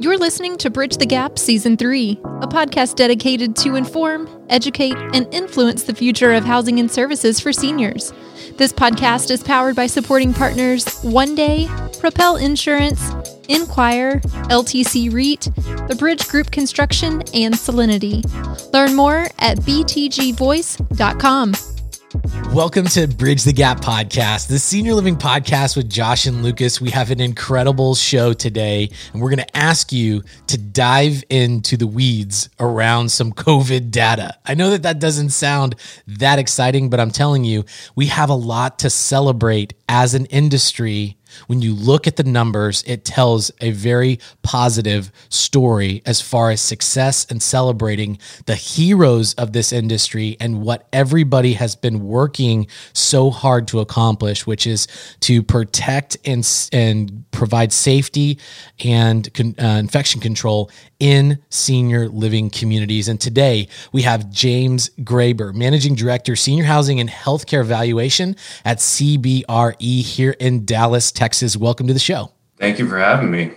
You're listening to Bridge the Gap Season 3, a podcast dedicated to inform, educate, and influence the future of housing and services for seniors. This podcast is powered by supporting partners One Day, Propel Insurance, Enquire, LTC REIT, The Bridge Group Construction, and Solinity. Learn more at btgvoice.com. Welcome to Bridge the Gap podcast, the senior living podcast with Josh and Lucas. We have an incredible show today, and we're going to ask you to dive into the weeds around some COVID data. I know that that doesn't sound that exciting, but I'm telling you, we have a lot to celebrate as an industry when you look at the numbers, it tells a very positive story as far as success and celebrating the heroes of this industry and what everybody has been working so hard to accomplish, which is to protect and, and provide safety and uh, infection control in senior living communities. And today we have James Graber, Managing Director, Senior Housing and Healthcare Valuation at CBRE here in Dallas, Texas. Welcome to the show. Thank you for having me.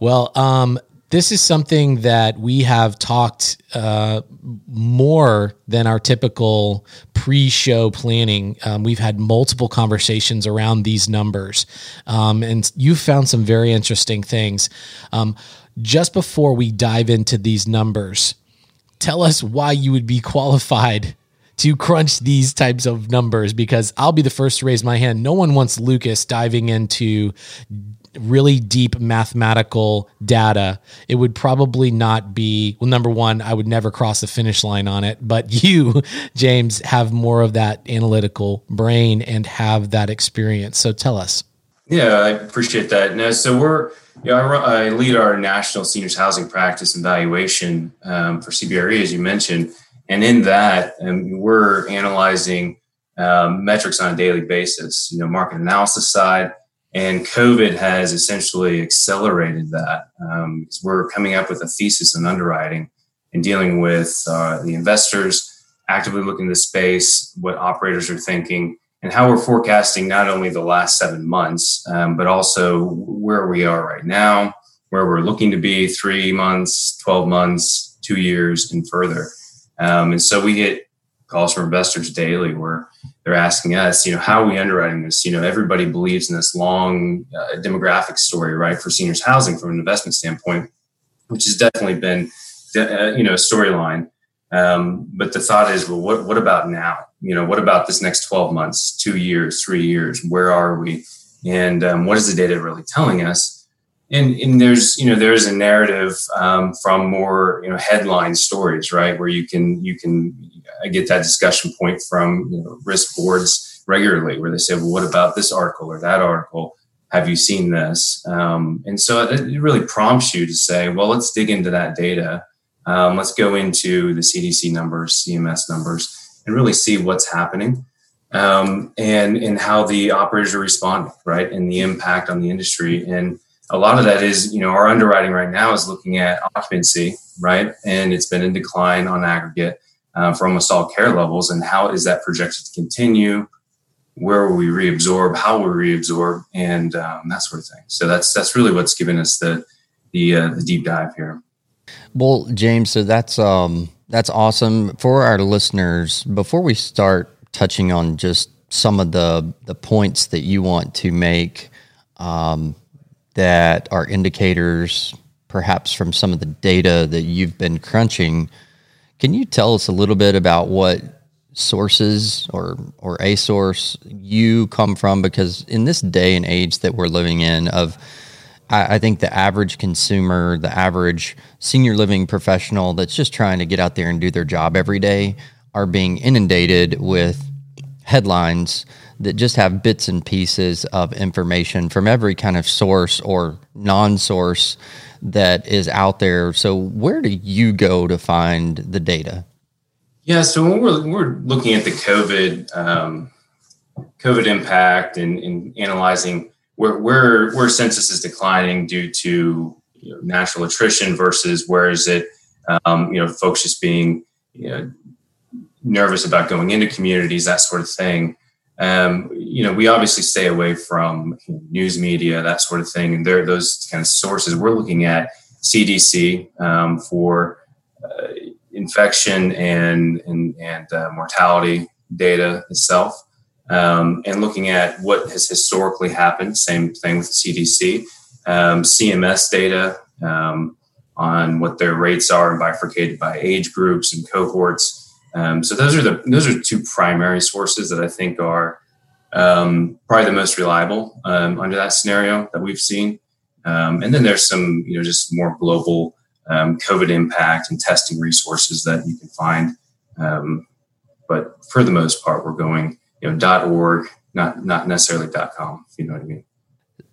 Well, um, this is something that we have talked uh, more than our typical pre-show planning. Um, we've had multiple conversations around these numbers, um, and you found some very interesting things. Um, just before we dive into these numbers, tell us why you would be qualified to crunch these types of numbers because I'll be the first to raise my hand. No one wants Lucas diving into really deep mathematical data, it would probably not be well. Number one, I would never cross the finish line on it. But you, James, have more of that analytical brain and have that experience. So tell us. Yeah, I appreciate that. Now, so we're yeah, I, I, lead our national seniors housing practice and valuation um, for CBRE, as you mentioned, and in that, um, we're analyzing um, metrics on a daily basis. You know, market analysis side, and COVID has essentially accelerated that. Um, we're coming up with a thesis on underwriting and dealing with uh, the investors actively looking at the space, what operators are thinking, and how we're forecasting not only the last seven months, um, but also where we are right now, where we're looking to be three months, 12 months, two years, and further. Um, and so we get calls from investors daily where they're asking us, you know, how are we underwriting this? You know, everybody believes in this long uh, demographic story, right, for seniors housing from an investment standpoint, which has definitely been, uh, you know, a storyline. Um, but the thought is, well, what, what about now? You know, what about this next 12 months, two years, three years? Where are we? And um, what is the data really telling us? And, and there's, you know, there's a narrative um, from more, you know, headline stories, right? Where you can, you can get that discussion point from, you know, risk boards regularly where they say, well, what about this article or that article? Have you seen this? Um, and so it really prompts you to say, well, let's dig into that data um, let's go into the CDC numbers, CMS numbers, and really see what's happening um, and and how the operators are responding, right, and the impact on the industry. And a lot of that is, you know, our underwriting right now is looking at occupancy, right, and it's been in decline on aggregate uh, for almost all care levels. And how is that projected to continue? Where will we reabsorb? How will we reabsorb? And um, that sort of thing. So that's that's really what's given us the the, uh, the deep dive here. Well, James, so that's um that's awesome for our listeners. Before we start touching on just some of the the points that you want to make um, that are indicators, perhaps from some of the data that you've been crunching, can you tell us a little bit about what sources or or a source you come from? Because in this day and age that we're living in, of I, I think the average consumer, the average senior living professional that's just trying to get out there and do their job every day are being inundated with headlines that just have bits and pieces of information from every kind of source or non source that is out there. So, where do you go to find the data? Yeah, so when we're, we're looking at the COVID um, COVID impact and, and analyzing where where where census is declining due to you know, natural attrition versus where is it um, you know folks just being you know, nervous about going into communities that sort of thing um, you know we obviously stay away from news media that sort of thing and there those kind of sources we're looking at CDC um, for uh, infection and and, and uh, mortality data itself, um, and looking at what has historically happened. Same thing with CDC, um, CMS data um, on what their rates are and bifurcated by age groups and cohorts. Um, so those are the those are two primary sources that I think are um, probably the most reliable um, under that scenario that we've seen. Um, and then there's some, you know, just more global um, COVID impact and testing resources that you can find. Um, but for the most part, we're going, you know, .org, not not necessarily .com, if you know what I mean.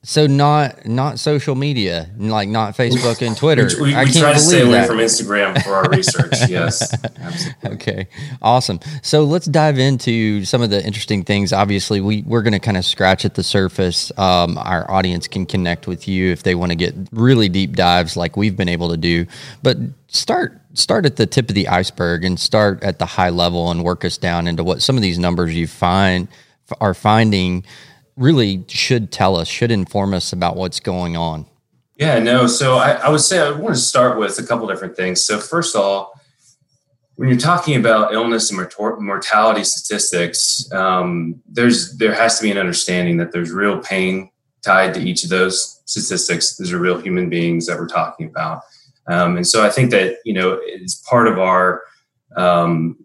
So not not social media, like not Facebook and Twitter. we, we, we try to stay away that. from Instagram for our research. yes. Absolutely. Okay. Awesome. So let's dive into some of the interesting things. Obviously, we we're going to kind of scratch at the surface. Um, our audience can connect with you if they want to get really deep dives, like we've been able to do. But start start at the tip of the iceberg and start at the high level and work us down into what some of these numbers you find are finding really should tell us, should inform us about what's going on? Yeah, no. So I, I would say I want to start with a couple different things. So first of all, when you're talking about illness and mortality statistics, um, there's there has to be an understanding that there's real pain tied to each of those statistics. These are real human beings that we're talking about, um, and so I think that you know it's part of our um,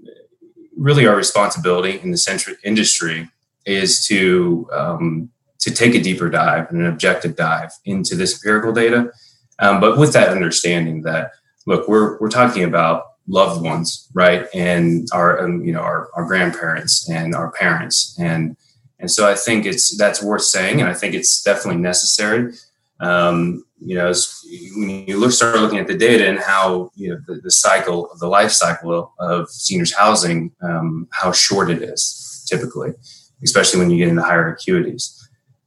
really our responsibility in the centric industry is to um, to take a deeper dive and an objective dive into this empirical data, um, but with that understanding that look, we're we're talking about loved ones, right, and our um, you know our, our grandparents and our parents, and and so I think it's that's worth saying, and I think it's definitely necessary. Um, you know, when you look start looking at the data and how you know the, the cycle of the life cycle of seniors housing, um, how short it is typically especially when you get into higher acuities.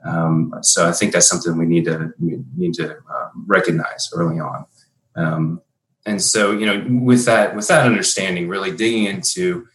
Um, so I think that's something we need to we need to uh, recognize early on. Um, and so you know, with that with that understanding, really digging into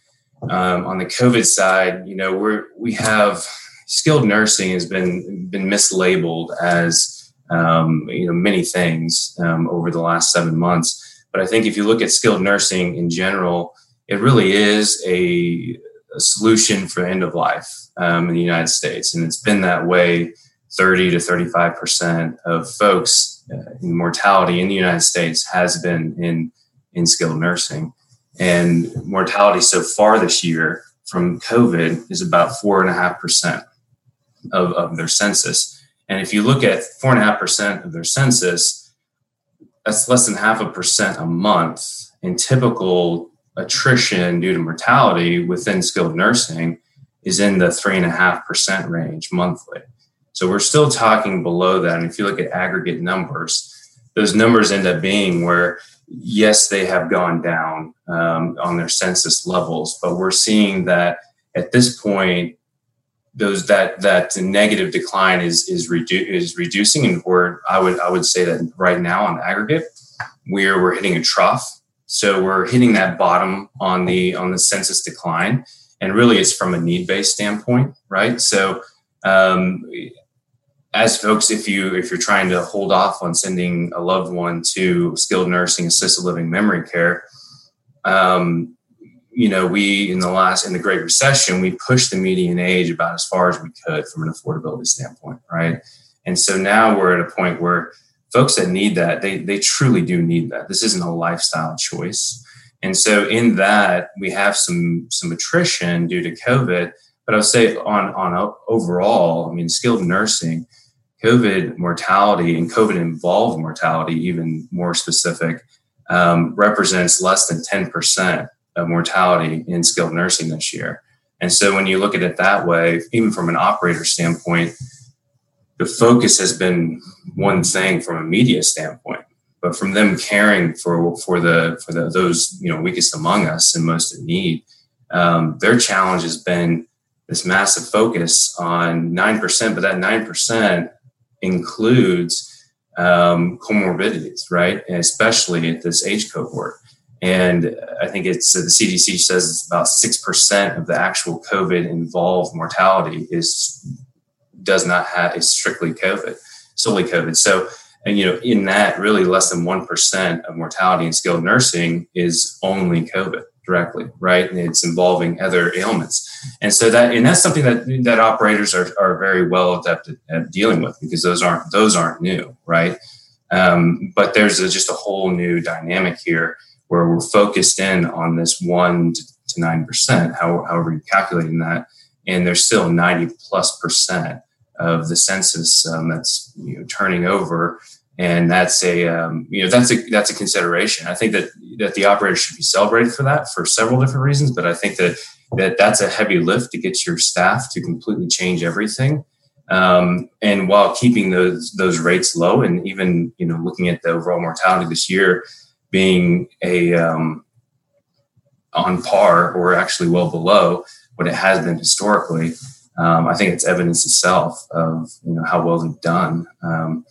um, on the COVID side, you know, we're we have skilled nursing has been been mislabeled as um, you know many things um, over the last seven months. But I think if you look at skilled nursing in general, it really is a, a solution for end of life um, in the United States, and it's been that way. 30 to 35 percent of folks uh, in mortality in the United States has been in in skilled nursing, and mortality so far this year from COVID is about four and a half percent of, of their census. And if you look at four and a half percent of their census, that's less than half a percent a month. And typical attrition due to mortality within skilled nursing is in the three and a half percent range monthly. So we're still talking below that. And if you look at aggregate numbers, those numbers end up being where, yes, they have gone down um, on their census levels, but we're seeing that at this point, those that that negative decline is is redu- is reducing, and we're I would I would say that right now on aggregate, we're we're hitting a trough. So we're hitting that bottom on the on the census decline and really it's from a need based standpoint, right? So, um, as folks, if you if you're trying to hold off on sending a loved one to skilled nursing, assisted living, memory care, um, you know, we in the last in the Great Recession, we pushed the median age about as far as we could from an affordability standpoint, right? And so now we're at a point where folks that need that, they they truly do need that. This isn't a lifestyle choice. And so in that we have some some attrition due to COVID. But I would say on on overall, I mean, skilled nursing, COVID mortality and COVID involved mortality, even more specific, um, represents less than ten percent of mortality in skilled nursing this year. And so when you look at it that way, even from an operator standpoint, the focus has been one thing from a media standpoint but from them caring for for the for the, those you know weakest among us and most in need, um, their challenge has been this massive focus on nine percent, but that nine percent includes um, comorbidities, right? And especially at this age cohort. And I think it's the CDC says it's about six percent of the actual COVID involved mortality is does not have is strictly COVID, solely COVID. So And you know, in that, really less than one percent of mortality in skilled nursing is only COVID directly, right? And it's involving other ailments. And so that and that's something that that operators are, are very well adept at, dealing with because those aren't those aren't new, right? Um, but there's a, just a whole new dynamic here where we're focused in on this one to nine percent, however you're calculating that, and there's still 90 plus percent of the census um, that's you know, turning over and that's a um, you know that's a that's a consideration. I think that that the operator should be celebrated for that for several different reasons, but I think that that that's a heavy lift to get your staff to completely change everything, um, and while keeping those those rates low, and even you know looking at the overall mortality this year being a um, on par or actually well below what it has been historically. Um, I think it's evidence itself of you know how well they've done. Um,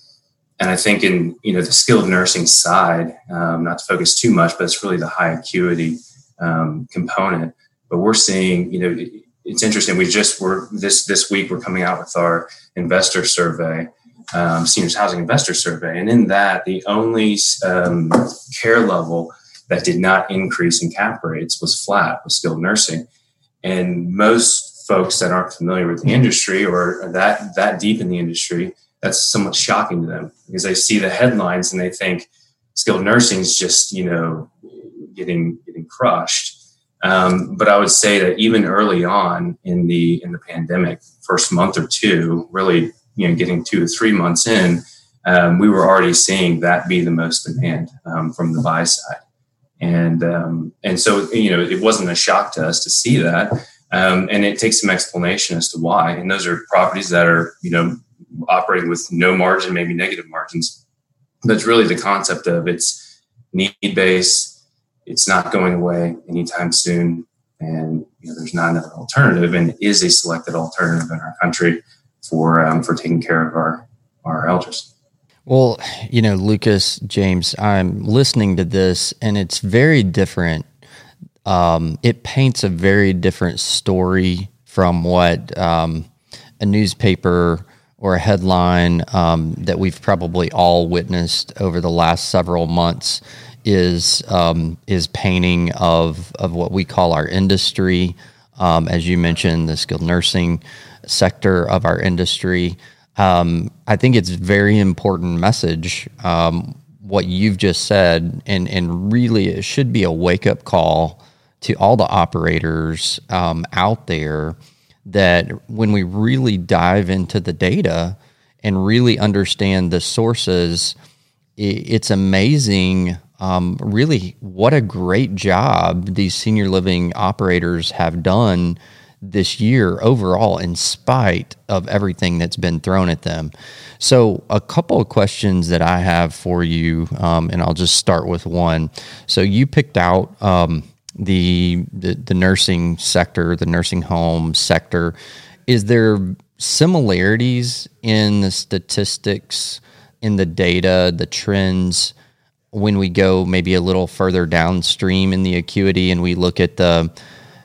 and I think in you know the skilled nursing side, um, not to focus too much, but it's really the high acuity um, component. But we're seeing, you know, it's interesting. We just were this this week we're coming out with our investor survey, um, seniors housing investor survey, and in that the only um, care level that did not increase in cap rates was flat with skilled nursing, and most folks that aren't familiar with the industry or that that deep in the industry that's somewhat shocking to them because they see the headlines and they think skilled nursing is just you know getting getting crushed. Um, but I would say that even early on in the in the pandemic, first month or two, really you know getting two to three months in, um, we were already seeing that be the most demand um, from the buy side, and um, and so you know it wasn't a shock to us to see that. Um, and it takes some explanation as to why. And those are properties that are, you know, operating with no margin, maybe negative margins. That's really the concept of it's need based. It's not going away anytime soon, and you know, there's not another alternative, and is a selected alternative in our country for um, for taking care of our our elders. Well, you know, Lucas James, I'm listening to this, and it's very different. Um, it paints a very different story from what um, a newspaper or a headline um, that we've probably all witnessed over the last several months is um, is painting of of what we call our industry. Um, as you mentioned, the skilled nursing sector of our industry. Um, I think it's very important message what you've just said, and and really it should be a wake up call to all the operators um, out there that when we really dive into the data and really understand the sources, it's amazing. Um, really, what a great job these senior living operators have done this year overall, in spite of everything that's been thrown at them. So, a couple of questions that I have for you, um, and I'll just start with one. So, you picked out um, the, the, the nursing sector, the nursing home sector, is there similarities in the statistics, in the data, the trends when we go maybe a little further downstream in the acuity and we look at the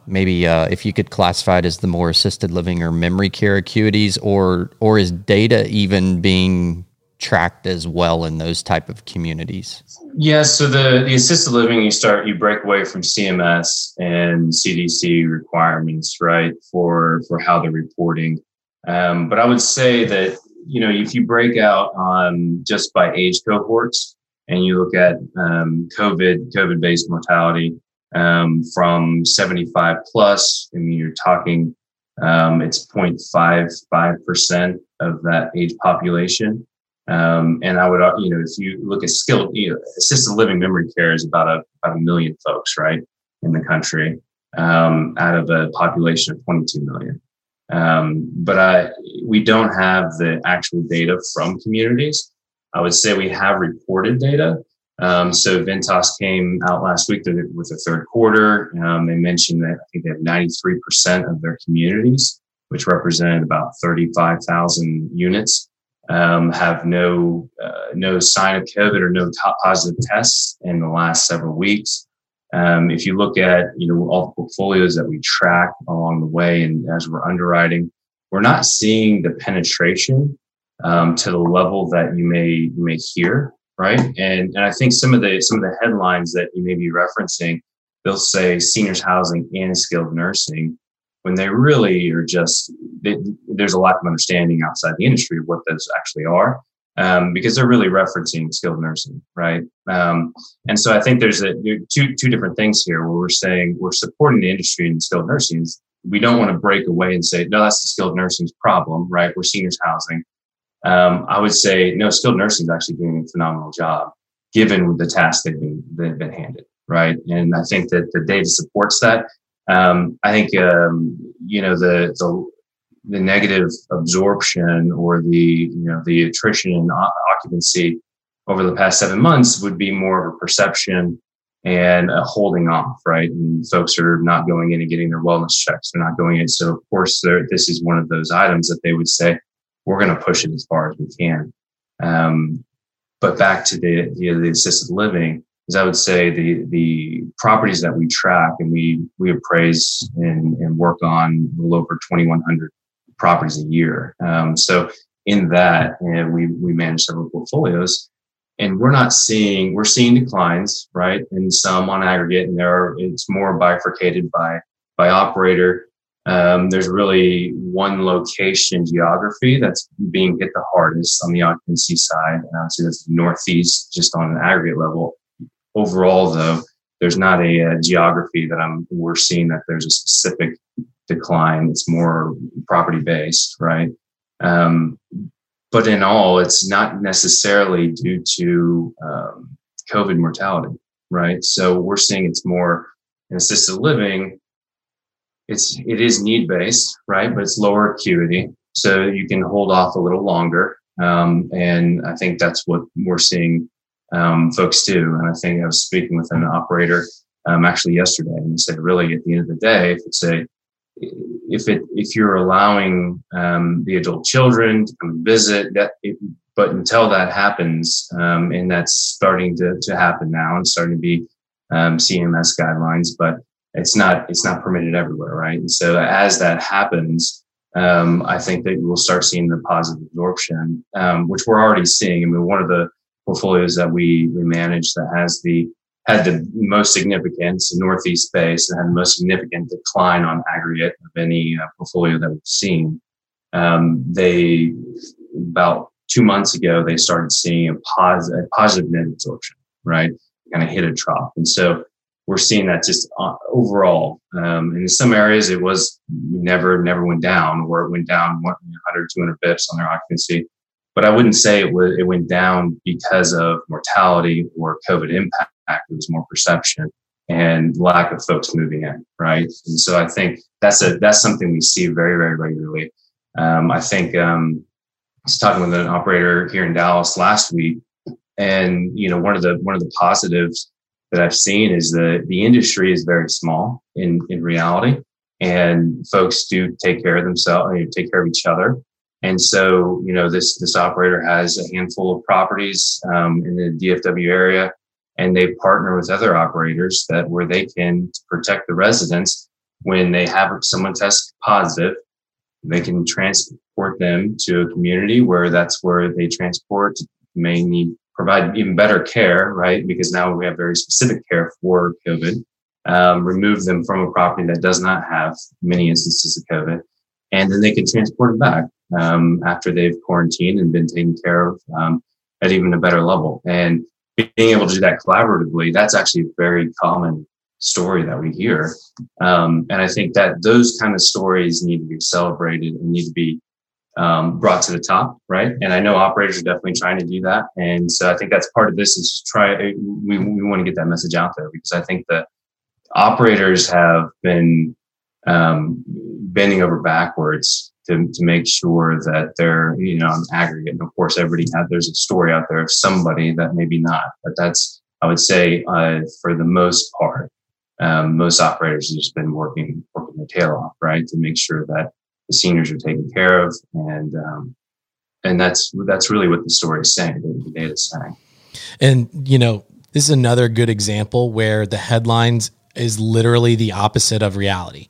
maybe uh, if you could classify it as the more assisted living or memory care acuities or or is data even being tracked as well in those type of communities? Yeah, so the, the assisted living, you start, you break away from CMS and CDC requirements, right, for for how they're reporting. Um, but I would say that you know if you break out on just by age cohorts and you look at um, COVID COVID based mortality um, from 75 plus, I mean you're talking um, it's 0.55 percent of that age population. Um, and I would, uh, you know, if you look at skilled, you know, assisted living memory care is about a, about a million folks, right, in the country, um, out of a population of 22 million. Um, but I, we don't have the actual data from communities. I would say we have reported data. Um, so Ventas came out last week with the third quarter. Um, they mentioned that I think they have 93% of their communities, which represented about 35,000 units um, have no uh, no sign of COVID or no positive tests in the last several weeks. Um, if you look at you know all the portfolios that we track along the way, and as we're underwriting, we're not seeing the penetration um, to the level that you may you may hear, right? And and I think some of the some of the headlines that you may be referencing, they'll say seniors housing and skilled nursing, when they really are just they, there's a lack of understanding outside the industry of what those actually are. Um, because they're really referencing skilled nursing, right? Um, and so I think there's a two two different things here where we're saying we're supporting the industry in skilled nursing. We don't want to break away and say no, that's the skilled nursing's problem, right? We're seniors housing. Um, I would say no, skilled nursing is actually doing a phenomenal job given the tasks they've been they've been handed, right? And I think that the data supports that. Um, I think um, you know the the the negative absorption or the you know the attrition and occupancy over the past seven months would be more of a perception and a holding off, right? And folks are not going in and getting their wellness checks. They're not going in. So of course, this is one of those items that they would say, we're going to push it as far as we can. Um, but back to the, the, the assisted living, is I would say the the properties that we track and we we appraise and, and work on a little over 2,100 properties a year. Um, so in that, and we we manage several portfolios, and we're not seeing we're seeing declines, right? And some on aggregate, and there are it's more bifurcated by by operator. Um, there's really one location geography that's being hit the hardest on the occupancy side. And obviously, that's the Northeast, just on an aggregate level. Overall, though, there's not a, a geography that I'm we're seeing that there's a specific decline. It's more property based, right? Um, but in all, it's not necessarily due to um, COVID mortality, right? So we're seeing it's more in assisted living it's it is need based, right? But it's lower acuity, so you can hold off a little longer. Um, and I think that's what we're seeing um, folks do. And I think I was speaking with an operator um, actually yesterday, and he said, really, at the end of the day, if it's a if it if you're allowing um, the adult children to come visit, that it, but until that happens, um, and that's starting to to happen now, and starting to be um, CMS guidelines, but it's not it's not permitted everywhere, right? And so as that happens, um, I think that we'll start seeing the positive absorption, um, which we're already seeing. I mean, one of the portfolios that we we manage that has the had the most significant in northeast base and had the most significant decline on aggregate of any uh, portfolio that we've seen. Um, they about two months ago they started seeing a positive, a positive net absorption, right? Kind of hit a trough, and so we're seeing that just uh, overall. Um, in some areas, it was never, never went down, or it went down 100, 200 bips on their occupancy. But I wouldn't say it, it went down because of mortality or COVID impact. It was more perception and lack of folks moving in, right? And so I think that's a that's something we see very, very regularly. Um, I think um, I was talking with an operator here in Dallas last week, and you know one of the one of the positives that I've seen is that the industry is very small in, in reality, and folks do take care of themselves, know, take care of each other. And so, you know, this this operator has a handful of properties um, in the DFW area, and they partner with other operators that where they can protect the residents when they have someone test positive. They can transport them to a community where that's where they transport may need provide even better care, right? Because now we have very specific care for COVID. Um, remove them from a property that does not have many instances of COVID, and then they can transport them back um, after they've quarantined and been taken care of um, at even a better level. And being able to do that collaboratively, that's actually a very common story that we hear. Um, and I think that those kind of stories need to be celebrated and need to be um, brought to the top, right? And I know operators are definitely trying to do that. And so I think that's part of this is try, we, we want to get that message out there because I think that operators have been um, bending over backwards to, to make sure that they're, you know, on aggregate. And of course, everybody has, there's a story out there of somebody that maybe not, but that's, I would say, uh, for the most part, um, most operators have just been working, working their tail off, right? To make sure that the seniors are taken care of, and um, and that's that's really what the story is saying. The data is saying. And you know, this is another good example where the headlines is literally the opposite of reality.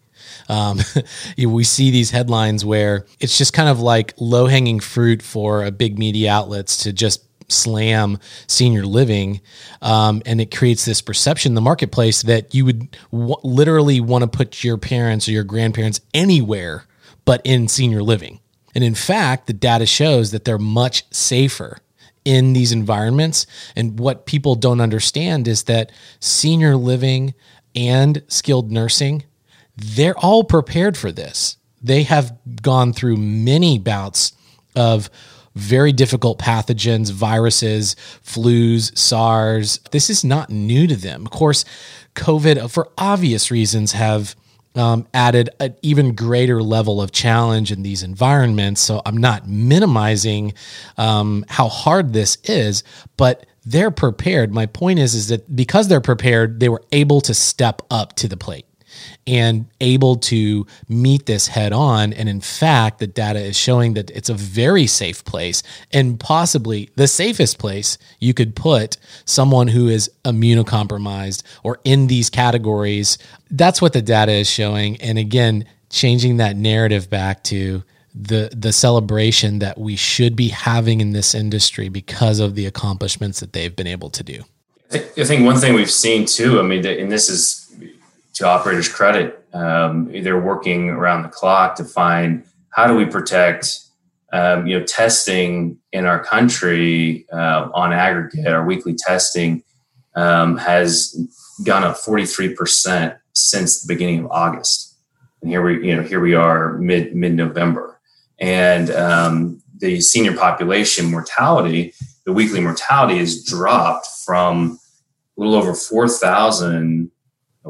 Um, we see these headlines where it's just kind of like low hanging fruit for a big media outlets to just slam senior living. Um, and it creates this perception in the marketplace that you would w- literally want to put your parents or your grandparents anywhere but in senior living. And in fact the data shows that they're much safer in these environments. And what people don't understand is that senior living and skilled nursing they're all prepared for this they have gone through many bouts of very difficult pathogens, viruses, flus, SARS. This is not new to them. Of course, COVID, for obvious reasons, have um, added an even greater level of challenge in these environments. So I'm not minimizing um, how hard this is, but they're prepared. My point is, is that because they're prepared, they were able to step up to the plate and able to meet this head on. And in fact, the data is showing that it's a very safe place and possibly the safest place you could put someone who is immunocompromised or in these categories. That's what the data is showing. And again, changing that narrative back to the the celebration that we should be having in this industry because of the accomplishments that they've been able to do. I think one thing we've seen too, I mean, and this is to operators' credit, um, they're working around the clock to find how do we protect, um, you know, testing in our country uh, on aggregate. Our weekly testing um, has gone up forty three percent since the beginning of August, and here we, you know, here we are mid mid November, and um, the senior population mortality, the weekly mortality has dropped from a little over four thousand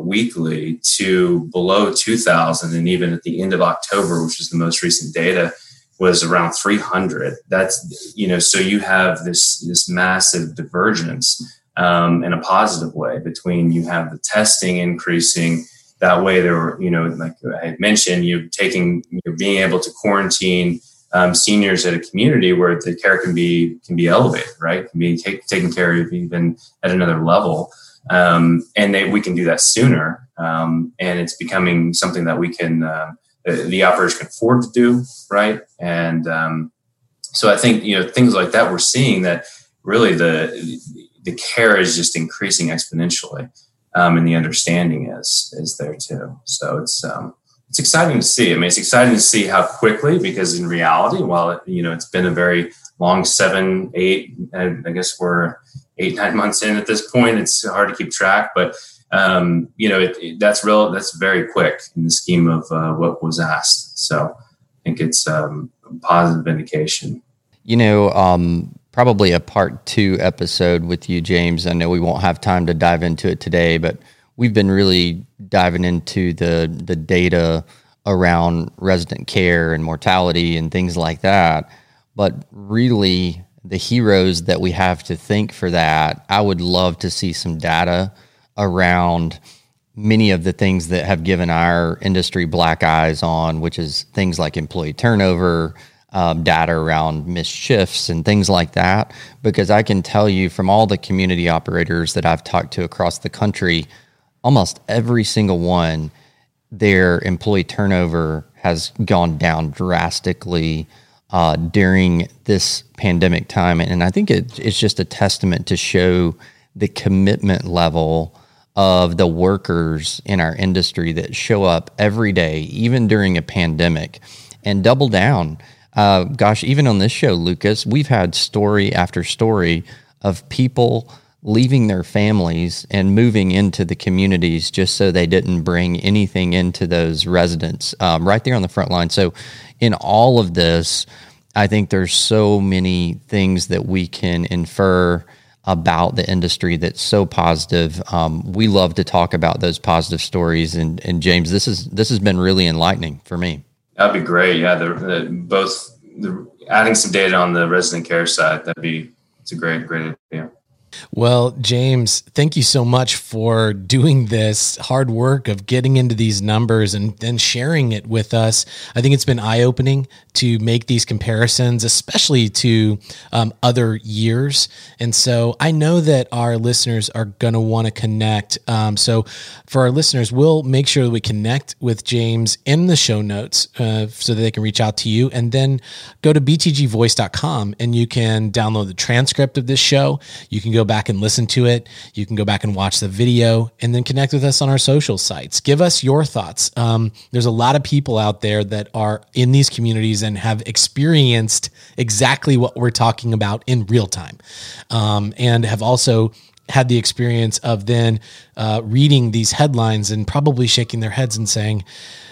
weekly to below 2000 and even at the end of october which is the most recent data was around 300 that's you know so you have this this massive divergence um, in a positive way between you have the testing increasing that way. There were you know like i mentioned you're taking you're being able to quarantine um, seniors at a community where the care can be can be elevated right? Can be take, taken care of even at another level um, and they, we can do that sooner. Um, and it's becoming something that we can uh, the operators can afford to do, right? And um, so I think you know things like that we're seeing that really the the care is just increasing exponentially, um, and the understanding is is there too. So it's um, it's exciting to see. I mean, it's exciting to see how quickly because in reality, while it, you know it's been a very long seven, eight, I guess we're eight nine months in at this point. It's hard to keep track, but um, you know it, it, that's real. That's very quick in the scheme of uh, what was asked. So I think it's um, a positive indication. You know, um, probably a part two episode with you, James. I know we won't have time to dive into it today, but we've been really diving into the the data around resident care and mortality and things like that. But really, the heroes that we have to think for that, I would love to see some data around many of the things that have given our industry black eyes on, which is things like employee turnover, um, data around missed shifts, and things like that. Because I can tell you from all the community operators that I've talked to across the country, almost every single one, their employee turnover has gone down drastically uh, during this pandemic time. And I think it, it's just a testament to show the commitment level of the workers in our industry that show up every day, even during a pandemic, and double down. Uh, gosh, even on this show, Lucas, we've had story after story of people leaving their families and moving into the communities just so they didn't bring anything into those residents um, right there on the front line. So in all of this, I think there's so many things that we can infer about the industry that's so positive. Um, we love to talk about those positive stories, and, and James, this is this has been really enlightening for me. That'd be great. Yeah, the, the, both the, adding some data on the resident care side. That'd be it's a great great idea. Well, James, thank you so much for doing this hard work of getting into these numbers and then sharing it with us. I think it's been eye opening to make these comparisons, especially to um, other years. And so I know that our listeners are going to want to connect. Um, so for our listeners, we'll make sure that we connect with James in the show notes uh, so that they can reach out to you. And then go to btgvoice.com and you can download the transcript of this show. You can go back and listen to it. You can go back and watch the video and then connect with us on our social sites. Give us your thoughts. Um, there's a lot of people out there that are in these communities and have experienced exactly what we're talking about in real time um, and have also had the experience of then uh, reading these headlines and probably shaking their heads and saying,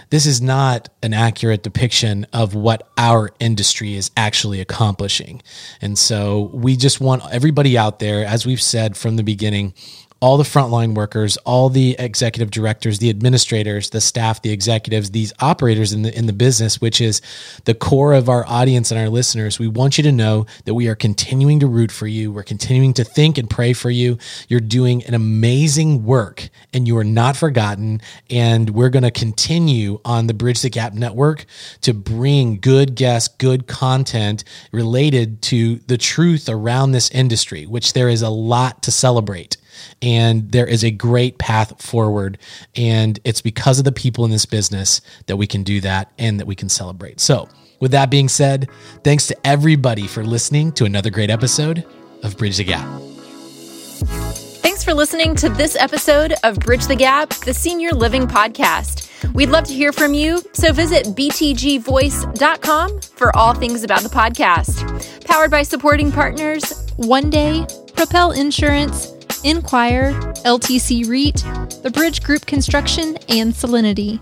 this is not an accurate depiction of what our industry is actually accomplishing. And so we just want everybody out there, as we've said from the beginning, all the frontline workers, all the executive directors, the administrators, the staff, the executives, these operators in the in the business, which is the core of our audience and our listeners. We want you to know that we are continuing to root for you. We're continuing to think and pray for you. You're doing an amazing work and you are not forgotten. And we're going to continue on the Bridge the Gap network to bring good guests, good content related to the truth around this industry, which there is a lot to celebrate and there is a great path forward. And it's because of the people in this business that we can do that and that we can celebrate. So, with that being said, thanks to everybody for listening to another great episode of Bridge the Gap. Thanks for listening to this episode of Bridge the Gap, the Senior Living Podcast. We'd love to hear from you, so visit btgvoice.com for all things about the podcast. Powered by supporting partners One Day, Propel Insurance, Enquire, LTC REIT, The Bridge Group Construction, and Solinity.